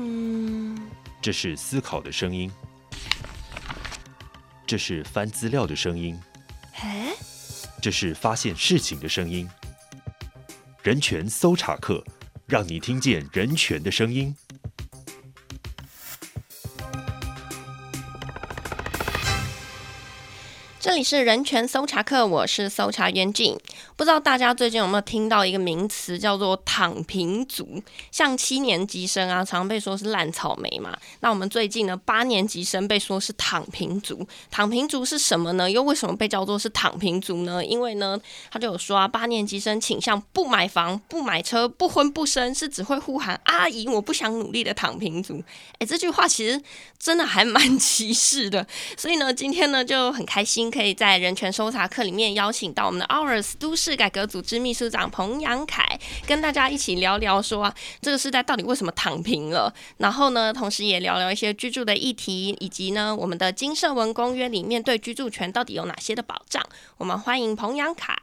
嗯，这是思考的声音，这是翻资料的声音，哎，这是发现事情的声音。人权搜查课，让你听见人权的声音。里是人权搜查课，我是搜查员静。不知道大家最近有没有听到一个名词叫做“躺平族”？像七年级生啊，常常被说是烂草莓嘛。那我们最近呢，八年级生被说是躺平族。躺平族是什么呢？又为什么被叫做是躺平族呢？因为呢，他就有说啊，八年级生倾向不买房、不买车、不婚不生，是只会呼喊“阿姨，我不想努力”的躺平族。哎，这句话其实真的还蛮歧视的。所以呢，今天呢就很开心，可以在人权搜查课里面邀请到我们的 OURs 都市改革组织秘书长彭阳凯，跟大家一起聊聊说啊，这个时代到底为什么躺平了？然后呢，同时也聊聊一些居住的议题，以及呢，我们的金社文公约里面对居住权到底有哪些的保障？我们欢迎彭阳凯。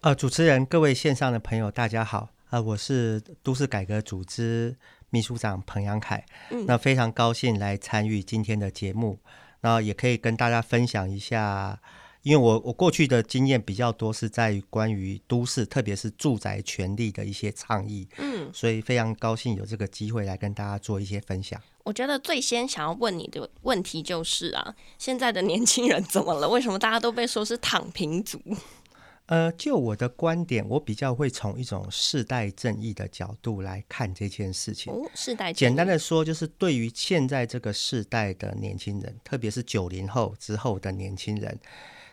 呃，主持人，各位线上的朋友，大家好，呃，我是都市改革组织秘书长彭阳凯，嗯，那非常高兴来参与今天的节目，那也可以跟大家分享一下。因为我我过去的经验比较多是在于关于都市，特别是住宅权利的一些倡议，嗯，所以非常高兴有这个机会来跟大家做一些分享。我觉得最先想要问你的问题就是啊，现在的年轻人怎么了？为什么大家都被说是躺平族？呃，就我的观点，我比较会从一种世代正义的角度来看这件事情。哦，世代。简单的说，就是对于现在这个世代的年轻人，特别是九零后之后的年轻人。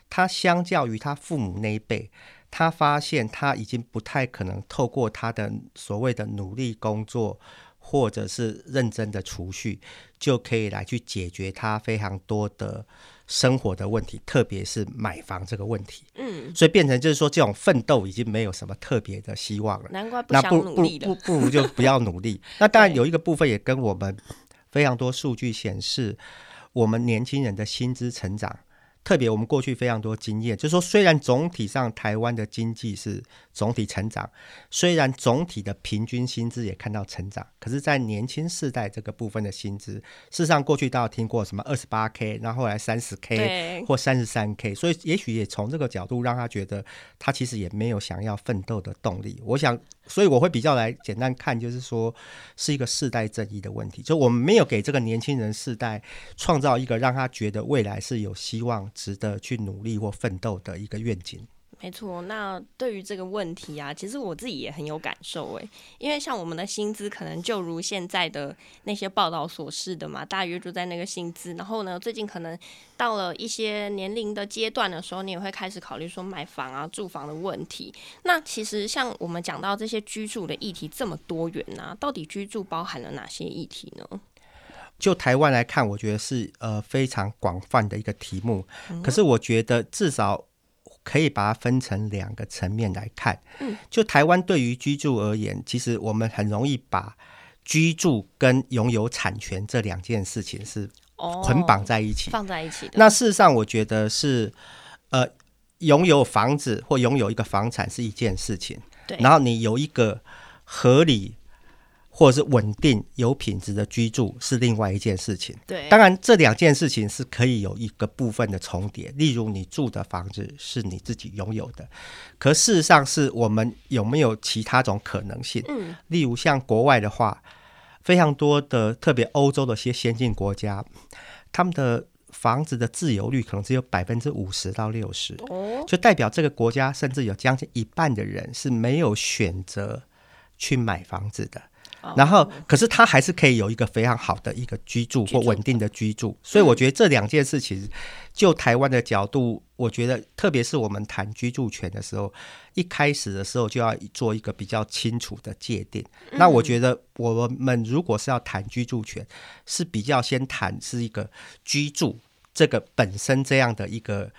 他相较于他父母那一辈，他发现他已经不太可能透过他的所谓的努力工作，或者是认真的储蓄，就可以来去解决他非常多的生活的问题，特别是买房这个问题。嗯，所以变成就是说，这种奋斗已经没有什么特别的希望了。难怪不想努力不，不如就不要努力。那当然有一个部分也跟我们非常多数据显示，我们年轻人的薪资成长。特别我们过去非常多经验，就是说，虽然总体上台湾的经济是总体成长，虽然总体的平均薪资也看到成长，可是，在年轻世代这个部分的薪资，事实上过去大家听过什么二十八 K，然后后来三十 K 或三十三 K，所以也许也从这个角度让他觉得他其实也没有想要奋斗的动力。我想。所以我会比较来简单看，就是说是一个世代正义的问题，就我们没有给这个年轻人世代创造一个让他觉得未来是有希望、值得去努力或奋斗的一个愿景。没错，那对于这个问题啊，其实我自己也很有感受诶，因为像我们的薪资可能就如现在的那些报道所示的嘛，大约就在那个薪资。然后呢，最近可能到了一些年龄的阶段的时候，你也会开始考虑说买房啊、住房的问题。那其实像我们讲到这些居住的议题这么多元啊，到底居住包含了哪些议题呢？就台湾来看，我觉得是呃非常广泛的一个题目。可是我觉得至少。可以把它分成两个层面来看。嗯，就台湾对于居住而言，其实我们很容易把居住跟拥有产权这两件事情是捆绑在一起，放在一起的。那事实上，我觉得是呃，拥有房子或拥有一个房产是一件事情，对。然后你有一个合理。或者是稳定有品质的居住是另外一件事情。对，当然这两件事情是可以有一个部分的重叠。例如，你住的房子是你自己拥有的，可事实上是我们有没有其他种可能性？嗯，例如像国外的话，非常多的特别欧洲的一些先进国家，他们的房子的自由率可能只有百分之五十到六十，哦，就代表这个国家甚至有将近一半的人是没有选择去买房子的。然后，可是他还是可以有一个非常好的一个居住或稳定的居住，所以我觉得这两件事情，就台湾的角度，我觉得特别是我们谈居住权的时候，一开始的时候就要做一个比较清楚的界定。那我觉得我们如果是要谈居住权，是比较先谈是一个居住这个本身这样的一个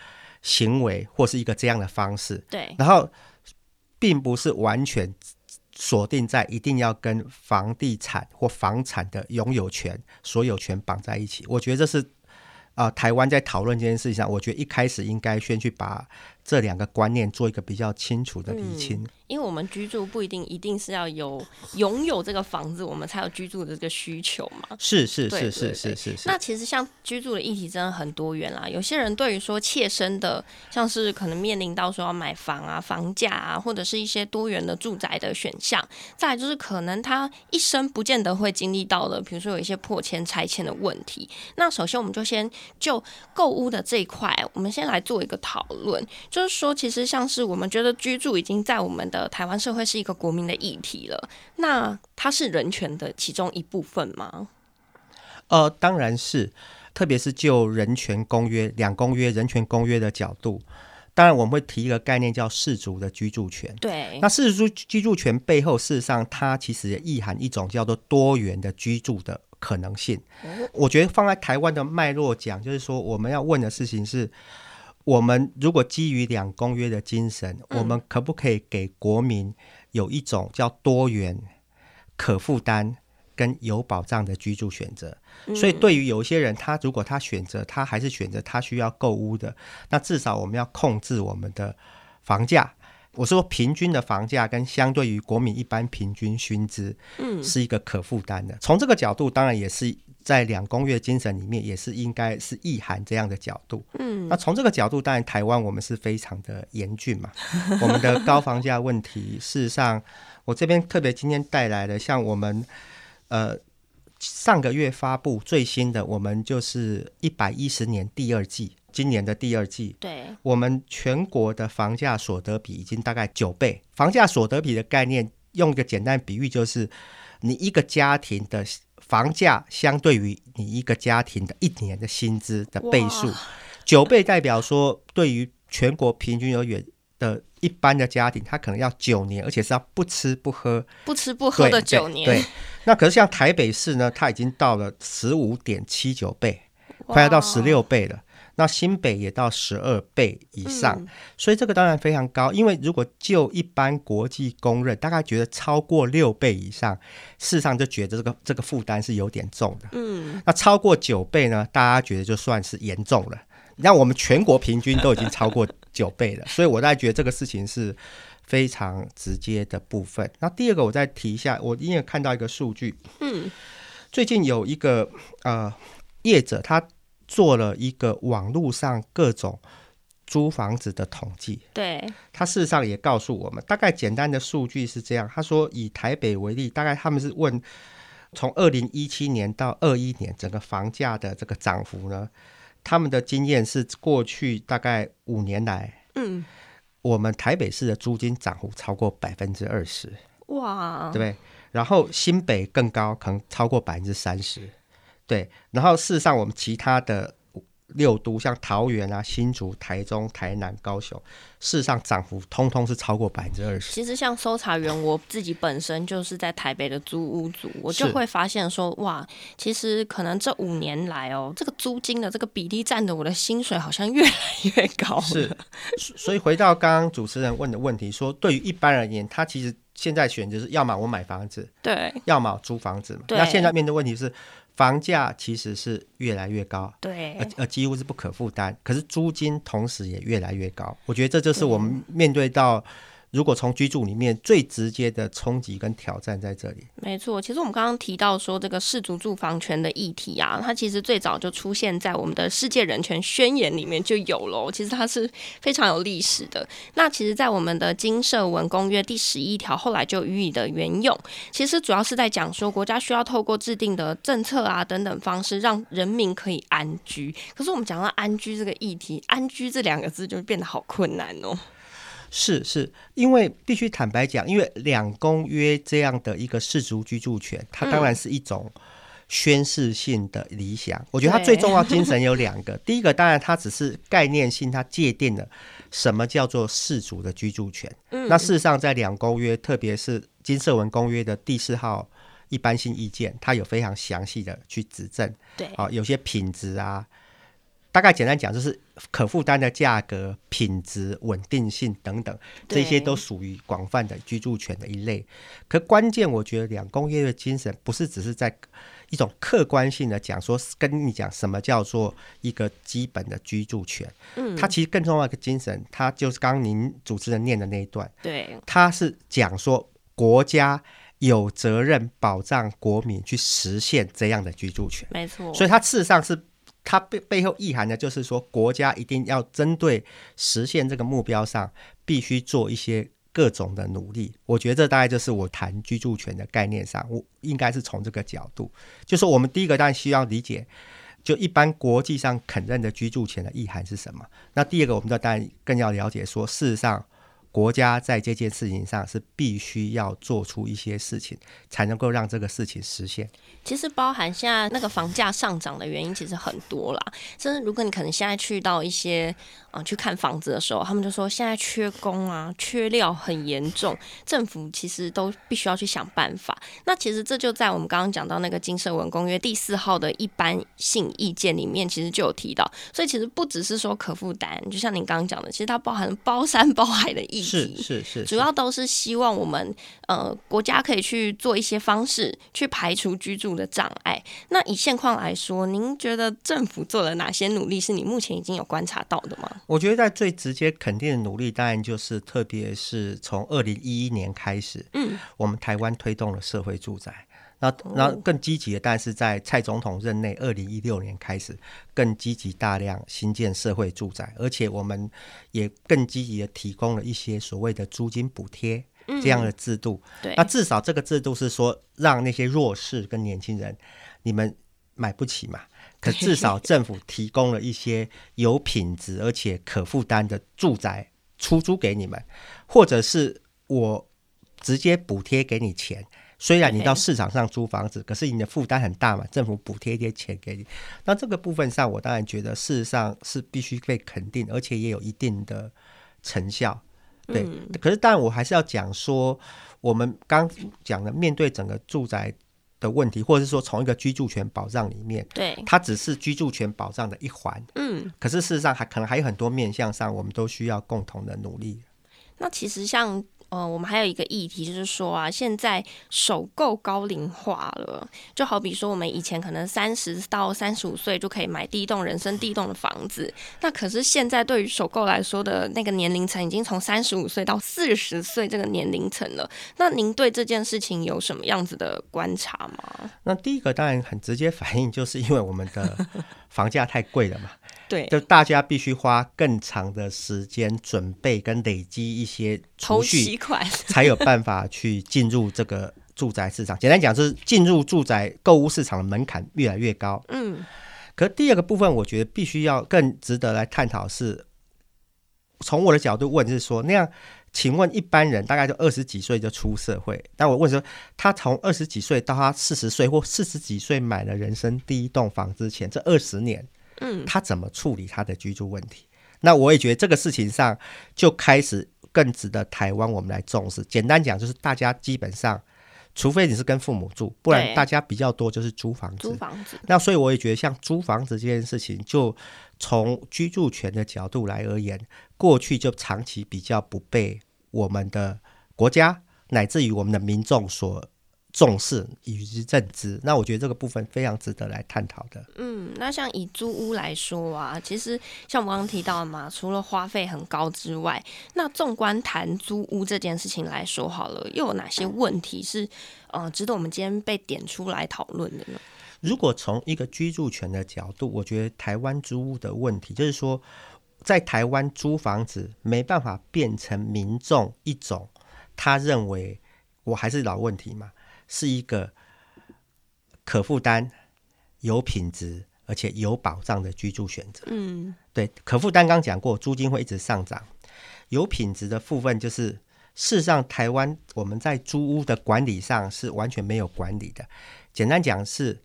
行为或是一个这样的方式，对，然后并不是完全。锁定在一定要跟房地产或房产的拥有权、所有权绑在一起，我觉得这是啊、台湾在讨论这件事情上，我觉得一开始应该先去把这两个观念做一个比较清楚的厘清。嗯因为我们居住不一定一定是要有拥有这个房子，我们才有居住的这个需求嘛。是是是是是是。那其实像居住的议题真的很多元啦。有些人对于说切身的，像是可能面临到说要买房啊、房价啊，或者是一些多元的住宅的选项。再来就是可能他一生不见得会经历到的，比如说有一些破迁、拆迁的问题。那首先我们就先就购屋的这一块，我们先来做一个讨论，就是说其实像是我们觉得居住已经在我们的呃，台湾社会是一个国民的议题了，那它是人权的其中一部分吗？呃，当然是，特别是就人权公约、两公约、人权公约的角度，当然我们会提一个概念叫氏族的居住权。对，那氏族居住权背后，事实上它其实也意含一种叫做多元的居住的可能性。哦，我觉得放在台湾的脉络讲，就是说我们要问的事情是。我们如果基于两公约的精神，我们可不可以给国民有一种叫多元、可负担跟有保障的居住选择？所以，对于有些人，他如果他选择，他还是选择他需要购屋的，那至少我们要控制我们的房价。我说平均的房价跟相对于国民一般平均薪资，嗯，是一个可负担的。从这个角度，当然也是。在两公约精神里面，也是应该是意涵这样的角度。嗯，那从这个角度，当然台湾我们是非常的严峻嘛。我们的高房价问题，事实上，我这边特别今天带来的，像我们呃上个月发布最新的，我们就是一百一十年第二季，今年的第二季，对，我们全国的房价所得比已经大概九倍。房价所得比的概念，用一个简单比喻，就是你一个家庭的。房价相对于你一个家庭的一年的薪资的倍数，九倍代表说，对于全国平均而言的一般的家庭，他可能要九年，而且是要不吃不喝、不吃不喝的九年。对，那可是像台北市呢，它已经到了十五点七九倍，快要到十六倍了。那新北也到十二倍以上，嗯，所以这个当然非常高。因为如果就一般国际公认，大概觉得超过六倍以上，事实上就觉得这个这个负担是有点重的。嗯，那超过九倍呢，大家觉得就算是严重了。那我们全国平均都已经超过九倍了，所以我大概觉得这个事情是非常直接的部分。那第二个，我再提一下，我因为看到一个数据，嗯，最近有一个呃业者他。做了一个网络上各种租房子的统计，对，他事实上也告诉我们，大概简单的数据是这样。他说以台北为例，大概他们是问从二零一七年到二一年整个房价的这个涨幅呢，他们的经验是过去大概五年来，嗯，我们台北市的租金涨幅超过百分之二十，哇，对不对？然后新北更高，可能超过百分之三十。对，然后事实上，我们其他的六都，像桃园啊、新竹、台中、台南、高雄，事实上涨幅通通是超过百分之二十。其实像搜查员，我自己本身就是在台北的租屋族，我就会发现说，哇，其实可能这五年来哦，这个租金的这个比例占的我的薪水好像越来越高。是，所以回到刚刚主持人问的问题，说对于一般而言，他其实现在选择是要么我买房子，对，要么租房子嘛。那现在面对问题是。房价其实是越来越高，对，而而几乎是不可负担。可是租金同时也越来越高，我觉得这就是我们面对到。如果从居住里面最直接的冲击跟挑战在这里，没错。其实我们刚刚提到说这个适足住房权的议题啊，它其实最早就出现在我们的世界人权宣言里面就有了。其实它是非常有历史的。那其实，在我们的金社文公约第十一条后来就予以的援用，其实主要是在讲说国家需要透过制定的政策啊等等方式，让人民可以安居。可是我们讲到安居这个议题，安居这两个字就变得好困难哦。是是，因为必须坦白讲，因为两公约这样的一个氏族居住权，它当然是一种宣示性的理想。嗯、我觉得它最重要精神有两个，第一个当然它只是概念性，它界定了什么叫做氏族的居住权。嗯、那事实上，在两公约，特别是金色文公约的第四号一般性意见，它有非常详细的去指证。对，啊，有些品质啊。大概简单讲，就是可负担的价格、品质、稳定性等等，这些都属于广泛的居住权的一类。可关键，我觉得两公约的精神不是只是在一种客观性的讲说，跟你讲什么叫做一个基本的居住权。嗯，它其实更重要的一个精神，它就是刚刚您主持人念的那一段。对，它是讲说国家有责任保障国民去实现这样的居住权。没错，所以它事实上是。它背背后意涵的就是说，国家一定要针对实现这个目标上，必须做一些各种的努力。我觉得这大概就是我谈居住权的概念上，我应该是从这个角度，就是我们第一个当然需要理解，就一般国际上肯认的居住权的意涵是什么。那第二个，我们当然更要了解说，事实上。国家在这件事情上是必须要做出一些事情，才能够让这个事情实现。其实包含现在那个房价上涨的原因，其实很多啦。甚至如果你可能现在去到一些啊、去看房子的时候，他们就说现在缺工啊，缺料很严重，政府其实都必须要去想办法。那其实这就在我们刚刚讲到那个《金社文公约》第四号的一般性意见里面，其实就有提到。所以其实不只是说可负担，就像您刚刚讲的，其实它包含包山包海的。是是是，主要都是希望我们呃国家可以去做一些方式去排除居住的障碍。那以现况来说，您觉得政府做了哪些努力？是你目前已经有观察到的吗？我觉得在最直接肯定的努力，当然就是特别是从二零一一年开始，嗯，我们台湾推动了社会住宅。那那更积极的，但是在蔡总统任内，二零一六年开始更积极大量新建社会住宅，而且我们也更积极的提供了一些所谓的租金补贴这样的制度。嗯、对，那至少这个制度是说，让那些弱势跟年轻人，你们买不起嘛，可至少政府提供了一些有品质而且可负担的住宅出租给你们，或者是我直接补贴给你钱。虽然你到市场上租房子，可是你的负担很大嘛，政府补贴一些钱给你。那这个部分上，我当然觉得事实上是必须被肯定，而且也有一定的成效。对，嗯、可是但我还是要讲说，我们刚讲的面对整个住宅的问题，或者是说从一个居住权保障里面，对，它只是居住权保障的一环。嗯，可是事实上还可能还有很多面向上，我们都需要共同的努力。那其实像。呃，我们还有一个议题，就是说啊，现在首购高龄化了，就好比说我们以前可能三十到三十五岁就可以买第一栋人生第一栋的房子，那可是现在对于首购来说的那个年龄层已经从三十五岁到四十岁这个年龄层了。那您对这件事情有什么样子的观察吗？那第一个当然很直接反应，就是因为我们的房价太贵了嘛。对，就大家必须花更长的时间准备跟累积一些储蓄，才有办法去进入这个住宅市场。简单讲，就是进入住宅购物市场的门槛越来越高。嗯，可第二个部分，我觉得必须要更值得来探讨是，从我的角度问，是说那样，请问一般人大概就二十几岁就出社会，但我问说，他从二十几岁到他四十岁或四十几岁买了人生第一栋房之前，这二十年。嗯，他怎么处理他的居住问题？那我也觉得这个事情上就开始更值得台湾我们来重视。简单讲，就是大家基本上，除非你是跟父母住，不然大家比较多就是租房子。租房子。那所以我也觉得，像租房子这件事情，就从居住权的角度来而言，过去就长期比较不被我们的国家乃至于我们的民众所。重视以及认知，那我觉得这个部分非常值得来探讨的。嗯，那像以租屋来说啊，其实像我刚刚提到的嘛，除了花费很高之外，那纵观谈租屋这件事情来说好了，又有哪些问题是呃值得我们今天被点出来讨论的呢？如果从一个居住权的角度，我觉得台湾租屋的问题就是说，在台湾租房子没办法变成民众一种他认为我还是老问题嘛。是一个可负担、有品质而且有保障的居住选择。嗯，对，可负担刚讲过，租金会一直上涨。有品质的部分就是，事实上台湾我们在租屋的管理上是完全没有管理的。简单讲是，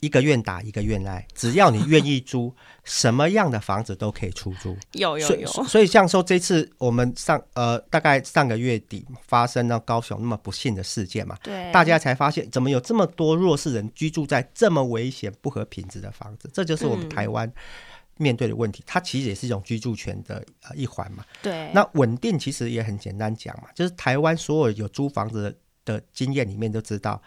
一个愿打一个愿挨，只要你愿意租，什么样的房子都可以出租。有有有。所以，所以像说这次我们上呃大概上个月底发生了高雄那么不幸的事件嘛，对，大家才发现怎么有这么多弱势人居住在这么危险不合品质的房子，这就是我们台湾面对的问题。嗯、它其实也是一种居住权的呃一环嘛。对。那稳定其实也很简单讲嘛，就是台湾所有有租房子的经验里面都知道。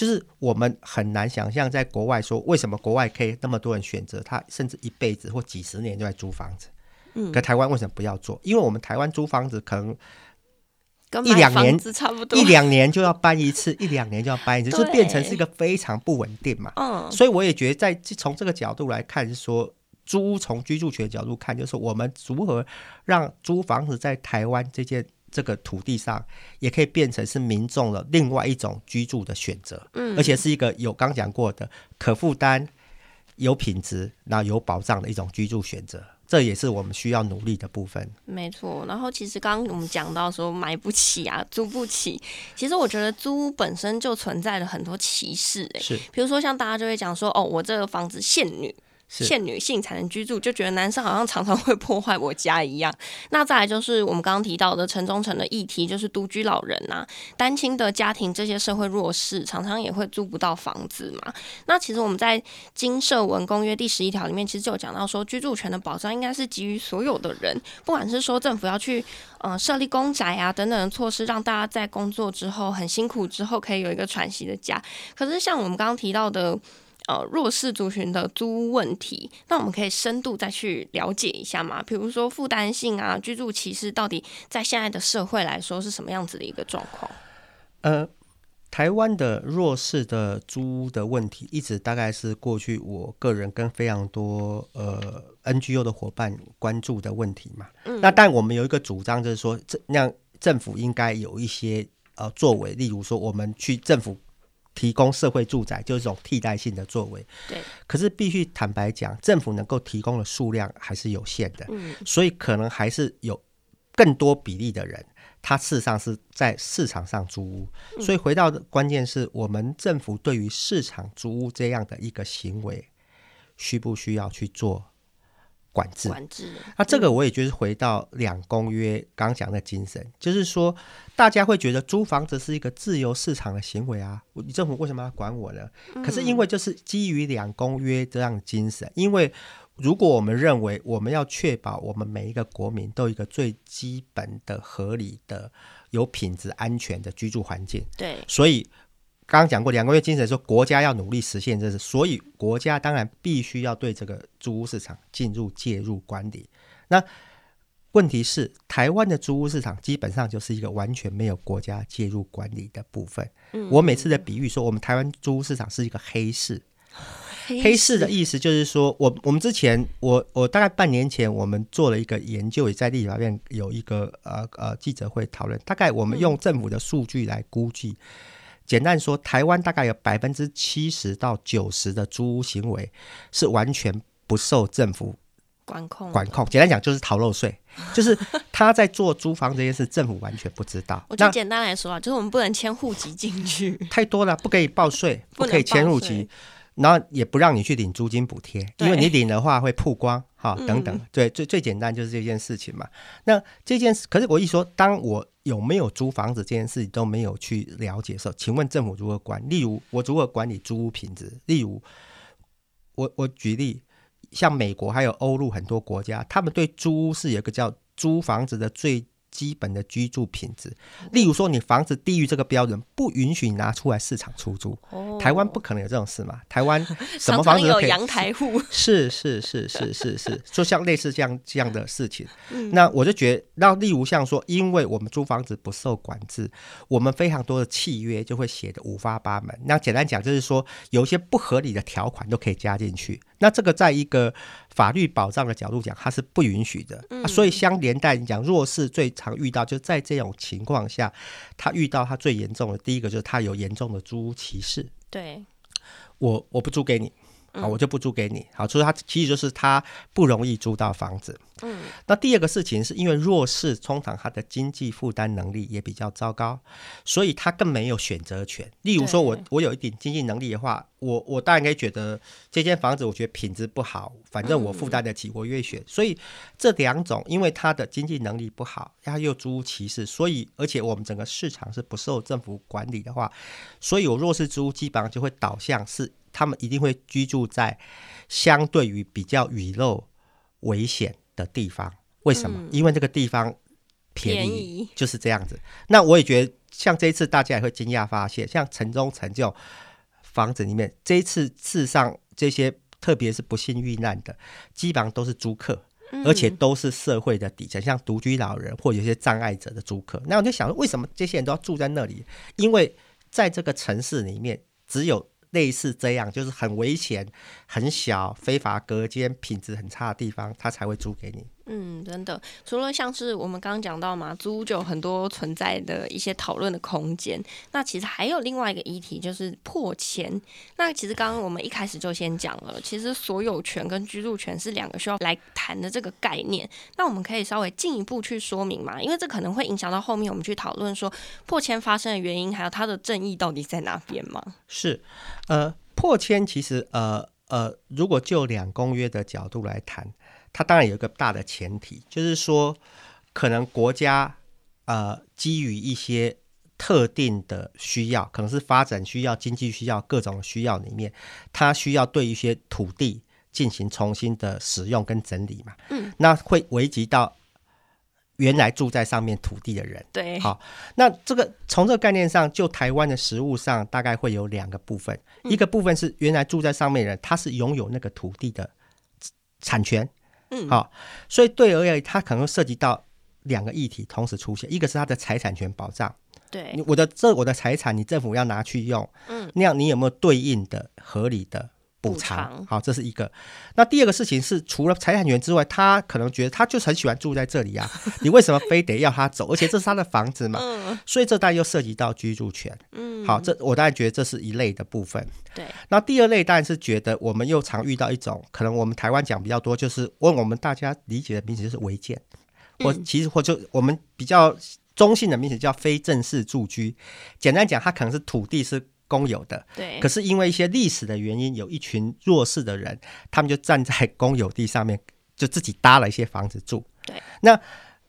就是我们很难想象，在国外说为什么国外可以那么多人选择，他甚至一辈子或几十年都在租房子。嗯，可台湾为什么不要做？因为我们台湾租房子可能一两年差不多，一两年就要搬一次，一两年就要搬一次，就变成是一个非常不稳定嘛。嗯，所以我也觉得，在从这个角度来看，是说租从居住权角度看，就是我们如何让租房子在台湾这件。这个土地上也可以变成是民众的另外一种居住的选择，嗯，而且是一个有刚讲过的可负担、有品质、然后有保障的一种居住选择，这也是我们需要努力的部分。没错，然后其实刚刚我们讲到说买不起啊，租不起，其实我觉得租屋本身就存在了很多歧视，欸，是，比如说像大家就会讲说，哦，我这个房子限女。限女性才能居住，就觉得男生好像常常会破坏我家一样。那再来就是我们刚刚提到的城中城的议题，就是独居老人呐、啊、单亲的家庭这些社会弱势，常常也会租不到房子嘛。那其实我们在《经社文公约》第十一条里面，其实就有讲到说，居住权的保障应该是给予所有的人，不管是说政府要去呃设立公宅啊等等的措施，让大家在工作之后很辛苦之后可以有一个喘息的家。可是像我们刚刚提到的。呃，弱势族群的租屋问题，那我们可以深度再去了解一下嘛？比如说负担性啊，居住歧视到底在现在的社会来说是什么样子的一个状况？呃，台湾的弱势的租屋的问题，一直大概是过去我个人跟非常多呃 NGO 的伙伴关注的问题嘛。嗯，那但我们有一个主张，就是说，这让政府应该有一些呃作为，例如说，我们去政府。提供社会住宅就是一种替代性的作为，对。可是必须坦白讲，政府能够提供的数量还是有限的，嗯。所以可能还是有更多比例的人，他事实上是在市场上租屋。嗯。所以回到的关键是我们政府对于市场租屋这样的一个行为，需不需要去做？管制，管制。那这个我也就是回到两公约刚讲的精神，就是说，大家会觉得租房子是一个自由市场的行为啊，你政府为什么要管我呢？可是因为就是基于两公约这样的精神，因为如果我们认为我们要确保我们每一个国民都有一个最基本的、合理的、有品质、安全的居住环境，对，所以。刚刚讲过，两个月精神说国家要努力实现这是，所以国家当然必须要对这个租屋市场进入介入管理。那问题是，台湾的租屋市场基本上就是一个完全没有国家介入管理的部分。我每次的比喻说，我们台湾租屋市场是一个黑市。黑市的意思就是说，我我们之前，我我大概半年前，我们做了一个研究，也在立法院有一个呃呃记者会讨论，大概我们用政府的数据来估计。简单说，台湾大概有百分之七十到九十的租屋行为是完全不受政府管控。管控，简单讲就是逃漏税，就是他在做租房这件事，政府完全不知道。我就简单来说啊，就是我们不能迁户籍进去，太多了，不可以报税，不可以迁户籍。然后也不让你去领租金补贴，因为你领的话会曝光哈等等。对，最最简单就是这件事情嘛。那这件事，可是我一说，当我有没有租房子这件事情都没有去了解的时候，请问政府如何管？例如我如何管理租屋品质？例如我我举例，像美国还有欧陆很多国家，他们对租屋是有一个叫租房子的最。基本的居住品质，例如说你房子低于这个标准，不允许拿出来市场出租。哦、台湾不可能有这种事嘛？台湾什么房子都可以？有阳台户？是是是是是是，就像类似这样这样的事情。那我就觉得，那例如像说，因为我们租房子不受管制，我们非常多的契约就会写的五花八门。那简单讲就是说，有一些不合理的条款都可以加进去。那这个在一个法律保障的角度讲，它是不允许的。嗯、所以相连带你讲，弱势最常遇到，就在这种情况下，他遇到他最严重的第一个就是他有严重的租屋歧视。对，我我不租给你，好，我就不租给你。好，所以他其实就是他不容易租到房子。嗯，那第二个事情是因为弱势通常他的经济负担能力也比较糟糕，所以他更没有选择权。例如说我我有一点经济能力的话。我我当然可以觉得这间房子，我觉得品质不好，反正我负担得起，我愿意选。所以这两种，因为他的经济能力不好，他又租屋歧视，所以而且我们整个市场是不受政府管理的话，所以我弱势租屋基本上就会导向是他们一定会居住在相对于比较雨漏危险的地方。为什么？因为这个地方便宜，就是这样子。那我也觉得。像这一次，大家也会惊讶发现，像城中城这种房子里面，这一次事实上这些特别是不幸遇难的，基本上都是租客，而且都是社会的底层，像独居老人或有些障碍者的租客。那我就想说，为什么这些人都要住在那里？因为在这个城市里面，只有类似这样，就是很危险、很小、非法隔间、品质很差的地方，他才会租给你。嗯，真的，除了像是我们刚刚讲到嘛，租就有很多存在的一些讨论的空间。那其实还有另外一个议题，就是破迁。那其实刚刚我们一开始就先讲了，其实所有权跟居住权是两个需要来谈的这个概念。那我们可以稍微进一步去说明嘛，因为这可能会影响到后面我们去讨论说破迁发生的原因，还有它的正义到底在哪边嘛？是，呃，破迁其实，呃呃，如果就两公约的角度来谈。它当然有一个大的前提，就是说，可能国家呃基于一些特定的需要，可能是发展需要、经济需要、各种需要里面，它需要对一些土地进行重新的使用跟整理嘛。嗯，那会危及到原来住在上面土地的人。对，好，那这个从这个概念上，就台湾的实物上，大概会有两个部分，嗯，一个部分是原来住在上面的人，他是拥有那个土地的产权。嗯，好，所以对而言，它可能涉及到两个议题同时出现，一个是它的财产权保障，对，我的这我的财产，你政府要拿去用，嗯，那样你有没有对应的合理的？补偿，好，这是一个。那第二个事情是，除了财产权之外，他可能觉得他就是很喜欢住在这里啊，你为什么非得要他走？而且这是他的房子嘛，所以这当然又涉及到居住权。嗯，好，这我当然觉得这是一类的部分。对。那第二类当然是觉得我们又常遇到一种，可能我们台湾讲比较多，就是问我们大家理解的名词就是违建，或其实或就我们比较中性的名词叫非正式住居。简单讲，它可能是土地是。公有的，对，可是因为一些历史的原因，有一群弱势的人，他们就站在公有地上面，就自己搭了一些房子住。对，那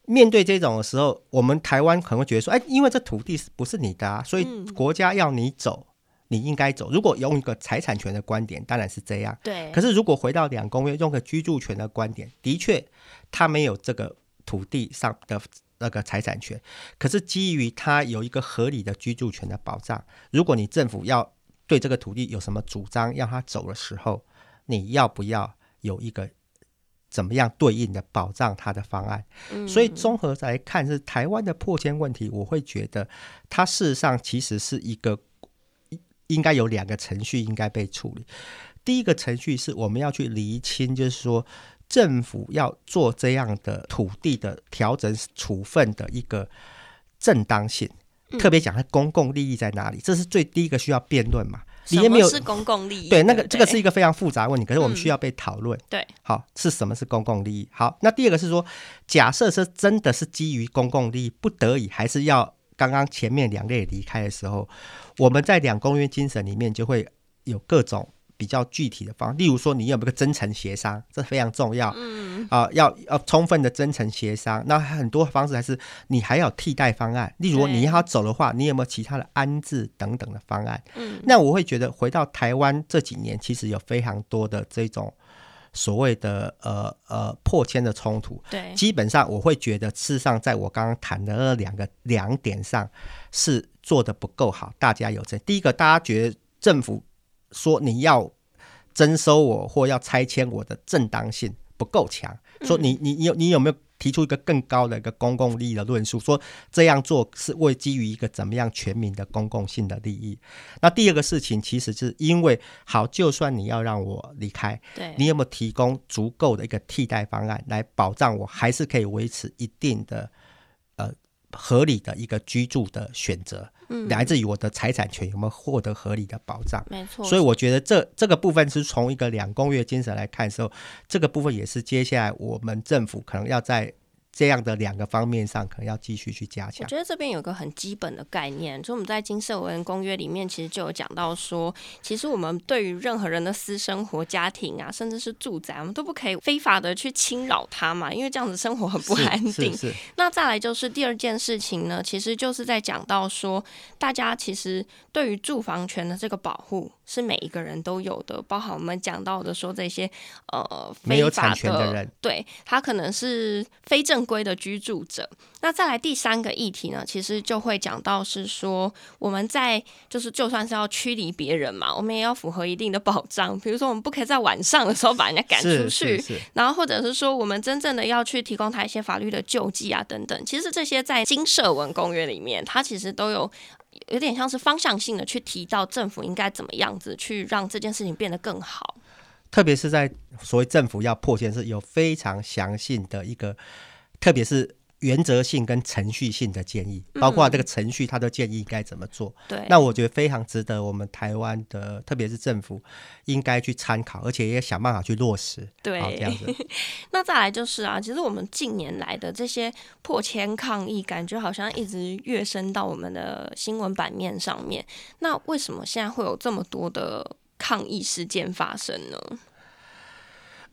面对这种的时候，我们台湾可能会觉得说，哎，因为这土地是不是你的啊？所以国家要你走，嗯、你应该走。如果用一个财产权的观点，当然是这样。对，可是如果回到两公约，用个居住权的观点，的确，他没有这个土地上的。那个财产权，可是基于它有一个合理的居住权的保障。如果你政府要对这个土地有什么主张，要他走的时候，你要不要有一个怎么样对应的保障它的方案？嗯。所以综合来看，是台湾的破迁问题，我会觉得它事实上其实是一个应该有两个程序应该被处理。第一个程序是我们要去厘清，就是说。政府要做这样的土地的调整处分的一个正当性，嗯、特别讲它公共利益在哪里，这是最第一个需要辩论嘛。里面没有是公共利益，对那个这个是一个非常复杂的问题，可是我们需要被讨论。嗯、对，好，是什么是公共利益？好，那第二个是说，假设是真的是基于公共利益，不得已还是要刚刚前面两类离开的时候，我们在两公约精神里面就会有各种。比较具体的方式，例如说，你有没有个真诚协商，这非常重要。嗯啊，要要充分的真诚协商。那很多方式还是你还有替代方案，例如你要走的话，你有没有其他的安置等等的方案？嗯，那我会觉得回到台湾这几年，其实有非常多的这种所谓的呃呃破迁的冲突。对，基本上我会觉得，事实上，在我刚刚谈的那两个两点上是做的不够好。大家有这第一个，大家觉得政府。说你要征收我或要拆迁我的正当性不够强，说你你你有你有没有提出一个更高的一个公共利益的论述？说这样做是为基于一个怎么样全民的公共性的利益？那第二个事情其实是因为好，就算你要让我离开，对你有没有提供足够的一个替代方案来保障我还是可以维持一定的呃合理的一个居住的选择？嗯来自于我的财产权有没有获得合理的保障？没错，所以我觉得这这个部分是从一个两公约精神来看的时候，这个部分也是接下来我们政府可能要在这样的两个方面上，可能要继续去加强。我觉得这边有个很基本的概念，就我们在金色文公约里面，其实就有讲到说，其实我们对于任何人的私生活、家庭啊，甚至是住宅，我们都不可以非法的去侵扰他嘛，因为这样子生活很不安定。那再来就是第二件事情呢，其实就是在讲到说，大家其实对于住房权的这个保护是每一个人都有的，包含我们讲到的说这些呃没有产权的人，对他可能是非正规的居住者，那再来第三个议题呢，其实就会讲到是说，我们在就是就算是要驱离别人嘛，我们也要符合一定的保障，比如说我们不可以在晚上的时候把人家赶出去，然后或者是说我们真正的要去提供他一些法律的救济啊等等，其实这些在金社文公约里面，它其实都有有点像是方向性的去提到政府应该怎么样子去让这件事情变得更好。特别是在所谓政府要迫迁，是有非常详细的一个，特别是原则性跟程序性的建议，包括这个程序，他的建议该怎么做。对、嗯，那我觉得非常值得我们台湾的，特别是政府应该去参考，而且也想办法去落实。对，这样子。那再来就是啊，其实我们近年来的这些破千抗议，感觉好像一直跃升到我们的新闻版面上面。那为什么现在会有这么多的？抗议事件发生呢？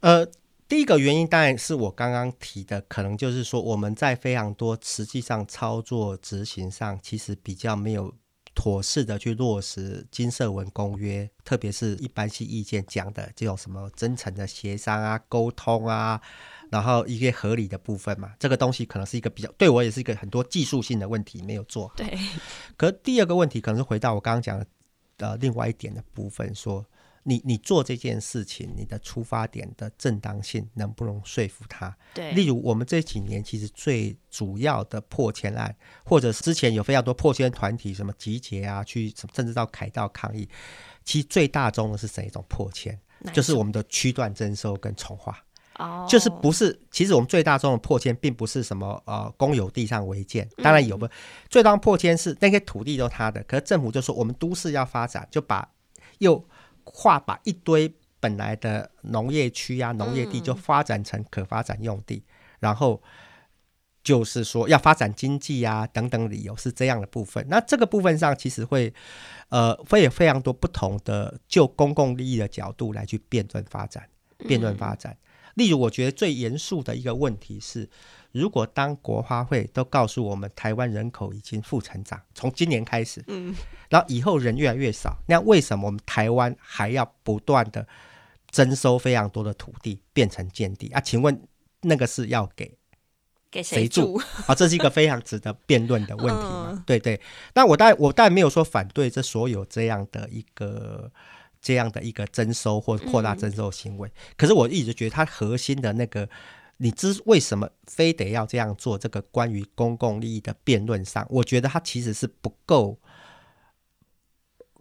呃，第一个原因当然是我刚刚提的，可能就是说我们在非常多实际上操作执行上，其实比较没有妥适的去落实金色文公约，特别是一般性意见讲的这种什么真诚的协商啊、沟通啊，然后一些合理的部分嘛，这个东西可能是一个比较对我也是一个很多技术性的问题没有做好。对。可第二个问题可能是回到我刚刚讲的。呃，另外一点的部分说，你你做这件事情，你的出发点的正当性能不能说服他？对，例如我们这几年其实最主要的破迁案，或者是之前有非常多破迁团体什么集结啊，去甚至到凯道抗议，其实最大宗的是哪一种破迁？就是我们的区段征收跟重划。Oh. 就是不是？其实我们最大宗的破迁，并不是什么呃公有地上违建，当然有不、嗯、最大破迁是那些土地都是他的，可是政府就说我们都市要发展，就把又划把一堆本来的农业区啊、农业地就发展成可发展用地，嗯、然后就是说要发展经济啊等等理由是这样的部分。那这个部分上其实会呃会有非常多不同的就公共利益的角度来去辩论发展，辩论发展。嗯例如，我觉得最严肃的一个问题是，如果当国花会都告诉我们台湾人口已经负成长，从今年开始，嗯，然后以后人越来越少，那为什么我们台湾还要不断的征收非常多的土地变成建地啊？请问那个是要给给谁住啊？这是一个非常值得辩论的问题嘛？对对。那我当然我当然没有说反对这所有这样的一个。这样的一个征收或扩大征收行为，嗯，可是我一直觉得它核心的那个，你知为什么非得要这样做？这个关于公共利益的辩论上，我觉得它其实是不够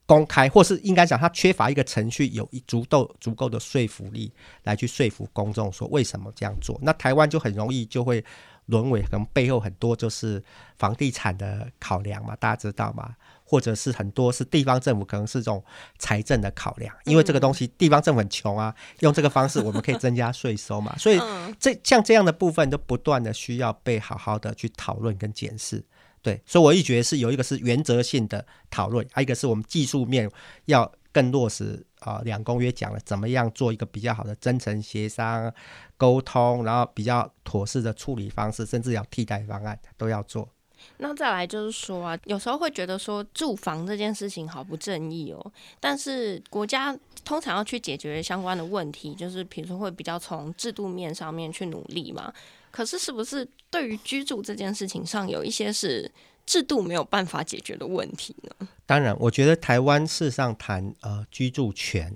公开，或是应该讲它缺乏一个程序，有一足够足够的说服力来去说服公众说为什么这样做。那台湾就很容易就会沦为，可能背后很多就是房地产的考量嘛，大家知道吗？或者是很多是地方政府，可能是这种财政的考量，因为这个东西地方政府很穷啊，用这个方式我们可以增加税收嘛，所以这像这样的部分都不断的需要被好好的去讨论跟检视。对，所以我一觉得是有一个是原则性的讨论，还有一个是我们技术面要更落实啊，两公约讲了怎么样做一个比较好的真诚协商沟通，然后比较妥适的处理方式，甚至要替代方案都要做。那再来就是说啊，有时候会觉得说住房这件事情好不正义哦，但是国家通常要去解决相关的问题，就是比如说会比较从制度面上面去努力嘛。可是是不是对于居住这件事情上有一些是制度没有办法解决的问题呢？当然，我觉得台湾事实上谈呃居住权，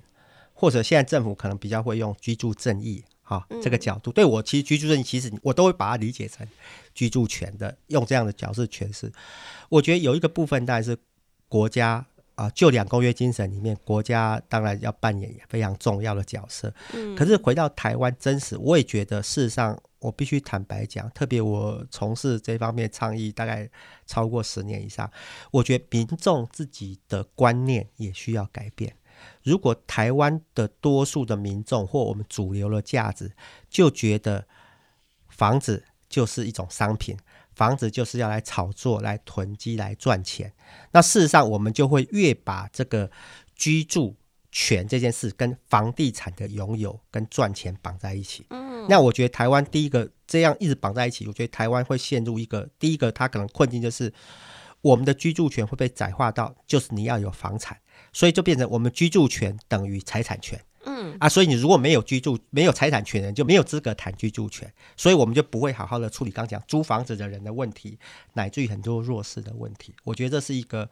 或者现在政府可能比较会用居住正义。啊，这个角度对我其实居住正义，其实我都会把它理解成居住权的，用这样的角色诠释。我觉得有一个部分当然是国家啊，就两公约精神里面，国家当然要扮演非常重要的角色。嗯，可是回到台湾真实，我也觉得事实上，我必须坦白讲，特别我从事这方面倡议大概超过十年以上，我觉得民众自己的观念也需要改变。如果台湾的多数的民众或我们主流的价值就觉得房子就是一种商品，房子就是要来炒作、来囤积、来赚钱。那事实上，我们就会越把这个居住权这件事跟房地产的拥有跟赚钱绑在一起。嗯，那我觉得台湾第一个这样一直绑在一起，我觉得台湾会陷入一个第一个它可能困境就是。我们的居住权会被窄化到，就是你要有房产，所以就变成我们居住权等于财产权。嗯啊，所以你如果没有居住、没有财产权人，就没有资格谈居住权，所以我们就不会好好的处理刚讲租房子的人的问题，乃至于很多弱势的问题。我觉得这是一个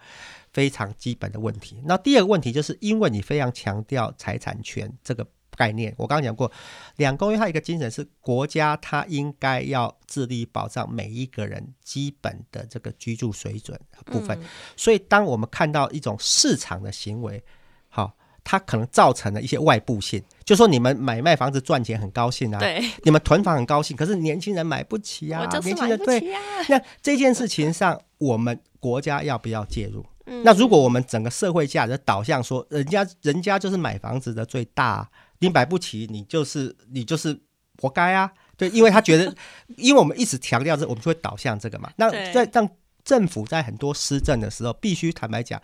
非常基本的问题。那第二个问题就是因为你非常强调财产权这个。概念，我刚刚讲过，两公约它一个精神是国家它应该要致力保障每一个人基本的这个居住水准的部分。嗯、所以，当我们看到一种市场的行为，好，它可能造成了一些外部性，就说你们买卖房子赚钱很高兴啊，对，你们囤房很高兴，可是年轻人买不起啊，年轻人对，那这件事情上，我们国家要不要介入？嗯、那如果我们整个社会价值导向说，人家人家就是买房子的最大。你买不起，你就是你就是活该啊！对，因为他觉得，因为我们一直强调这，我们就会导向这个嘛。那在让政府在很多施政的时候，必须坦白讲，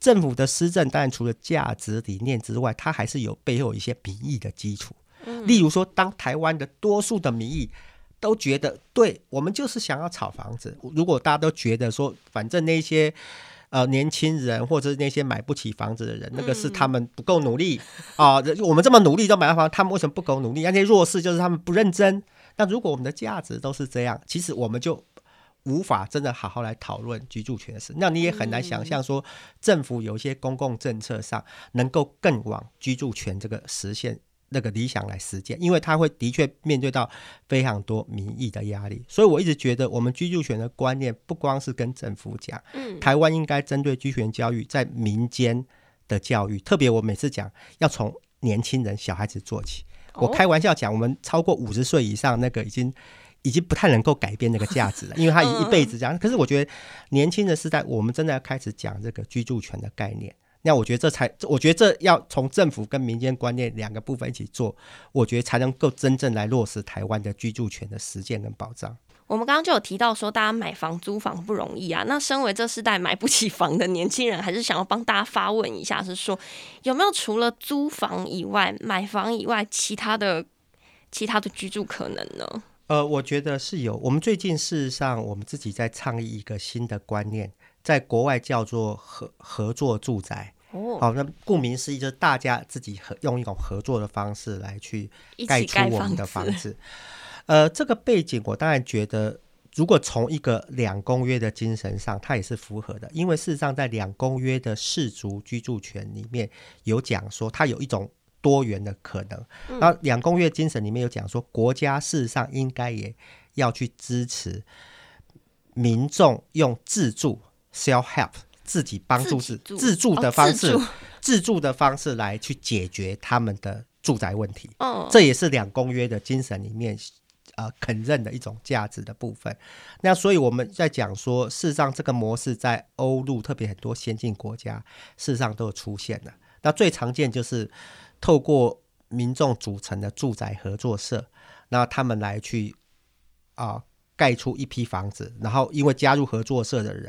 政府的施政当然除了价值理念之外，它还是有背后一些民意的基础。例如说，当台湾的多数的民意都觉得，对我们就是想要炒房子。如果大家都觉得说，反正那些。呃，年轻人或者是那些买不起房子的人，那个是他们不够努力啊。我们这么努力都买到房，他们为什么不够努力？那些弱势就是他们不认真。那如果我们的价值都是这样，其实我们就无法真的好好来讨论居住权的事。那你也很难想象说，政府有一些公共政策上能够更往居住权这个实现。那个理想来实践，因为他会的确面对到非常多民意的压力，所以我一直觉得我们居住权的观念不光是跟政府讲，嗯，台湾应该针对居住权教育在民间的教育，特别我每次讲要从年轻人小孩子做起，我开玩笑讲，我们超过五十岁以上那个已经已经不太能够改变那个价值了，因为他一一辈子这样。可是我觉得年轻的时代，我们真的要开始讲这个居住权的概念。那我觉得这才，我觉得这要从政府跟民间观念两个部分一起做，我觉得才能够真正来落实台湾的居住权的实践跟保障。我们刚刚就有提到说，大家买房租房不容易啊。那身为这世代买不起房的年轻人，还是想要帮大家发问一下，是说有没有除了租房以外，买房以外，其他的其他的居住可能呢？呃，我觉得是有。我们最近事实上，我们自己在倡议一个新的观念。在国外叫做合合作住宅，哦，好，那顾名思义就是大家自己合用一种合作的方式来去盖出我们的房子。房子呃，这个背景我当然觉得，如果从一个两公约的精神上，它也是符合的。因为事实上，在两公约的氏族居住权里面有讲说，它有一种多元的可能。那两公约精神里面有讲说，国家事实上应该也要去支持民众用自助。Self help 自己帮助是自助的方式，哦、自，助的方式来去解决他们的住宅问题。哦，这也是两公约的精神里面呃肯认的一种价值的部分。那所以我们在讲说，事实上这个模式在欧陆特别很多先进国家事实上都有出现的。那最常见就是透过民众组成的住宅合作社，那他们来去啊。呃盖出一批房子，然后因为加入合作社的人，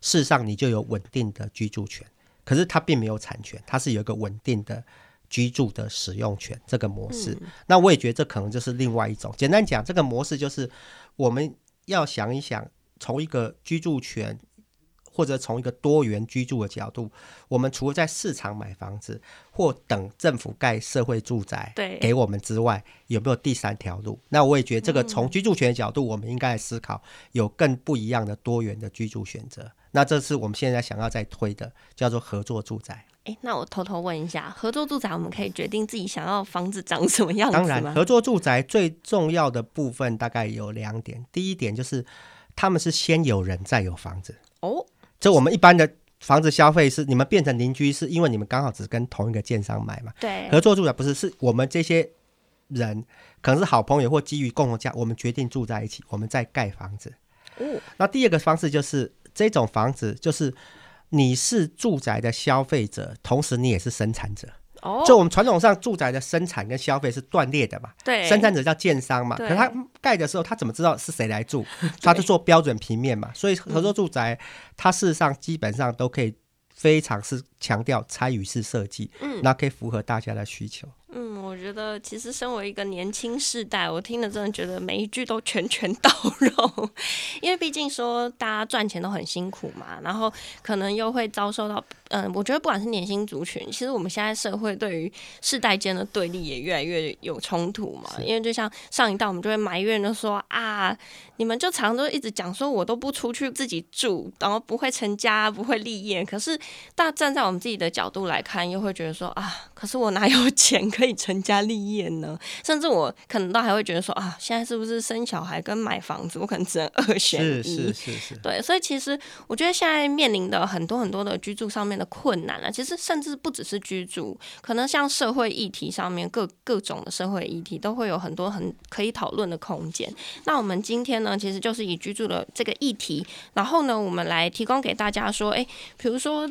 事实上你就有稳定的居住权。可是它并没有产权，它是有一个稳定的居住的使用权这个模式。嗯、那我也觉得这可能就是另外一种。简单讲，这个模式就是我们要想一想，从一个居住权。或者从一个多元居住的角度，我们除了在市场买房子，或等政府盖社会住宅给我们之外，有没有第三条路？那我也觉得这个从居住权的角度，我们应该来思考，有更不一样的多元的居住选择。那这是我们现在想要再推的，叫做合作住宅。诶，那我偷偷问一下，合作住宅我们可以决定自己想要房子长什么样子？当然，合作住宅最重要的部分大概有两点。第一点就是，他们是先有人再有房子哦。这我们一般的房子消费是你们变成邻居，是因为你们刚好只跟同一个建商买嘛？对。合作住宅不是，是我们这些人可能是好朋友或基于共同价，我们决定住在一起，我们再盖房子。哦。那第二个方式就是这种房子，就是你是住宅的消费者，同时你也是生产者。哦，就我们传统上住宅的生产跟消费是断裂的嘛，对，生产者叫建商嘛，可是他盖的时候他怎么知道是谁来住？他就做标准平面嘛，所以合作住宅它事实上基本上都可以非常是强调参与式设计，嗯，那可以符合大家的需求。嗯，我觉得其实身为一个年轻世代，我听了真的觉得每一句都拳拳到肉，因为毕竟说大家赚钱都很辛苦嘛，然后可能又会遭受到，嗯，我觉得不管是年轻族群，其实我们现在社会对于世代间的对立也越来越有冲突嘛，因为就像上一代我们就会埋怨的说啊，你们就常常都一直讲说我都不出去自己住，然后不会成家不会立业，可是大站在我们自己的角度来看，又会觉得说啊，可是我哪有钱？可以成家立业呢，甚至我可能都还会觉得说啊，现在是不是生小孩跟买房子，我可能只能二选一。是是是是。对，所以其实我觉得现在面临的很多很多的居住上面的困难啊，其实甚至不只是居住，可能像社会议题上面各各种的社会议题都会有很多很可以讨论的空间。那我们今天呢，其实就是以居住的这个议题，然后呢，我们来提供给大家说，哎，比如说。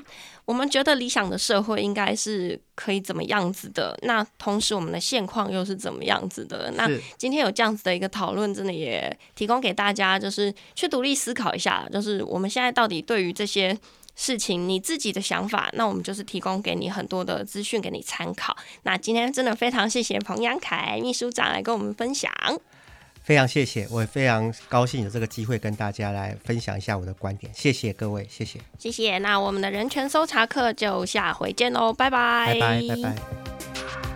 我们觉得理想的社会应该是可以怎么样子的？那同时我们的现况又是怎么样子的？那今天有这样子的一个讨论，真的也提供给大家，就是去独立思考一下，就是我们现在到底对于这些事情，你自己的想法，那我们就是提供给你很多的资讯给你参考。那今天真的非常谢谢彭阳凯秘书长来跟我们分享。非常谢谢，我也非常高兴有这个机会跟大家来分享一下我的观点。谢谢各位，谢谢，谢谢。那我们的人权搜查课就下回见喽，拜拜，拜拜，拜拜。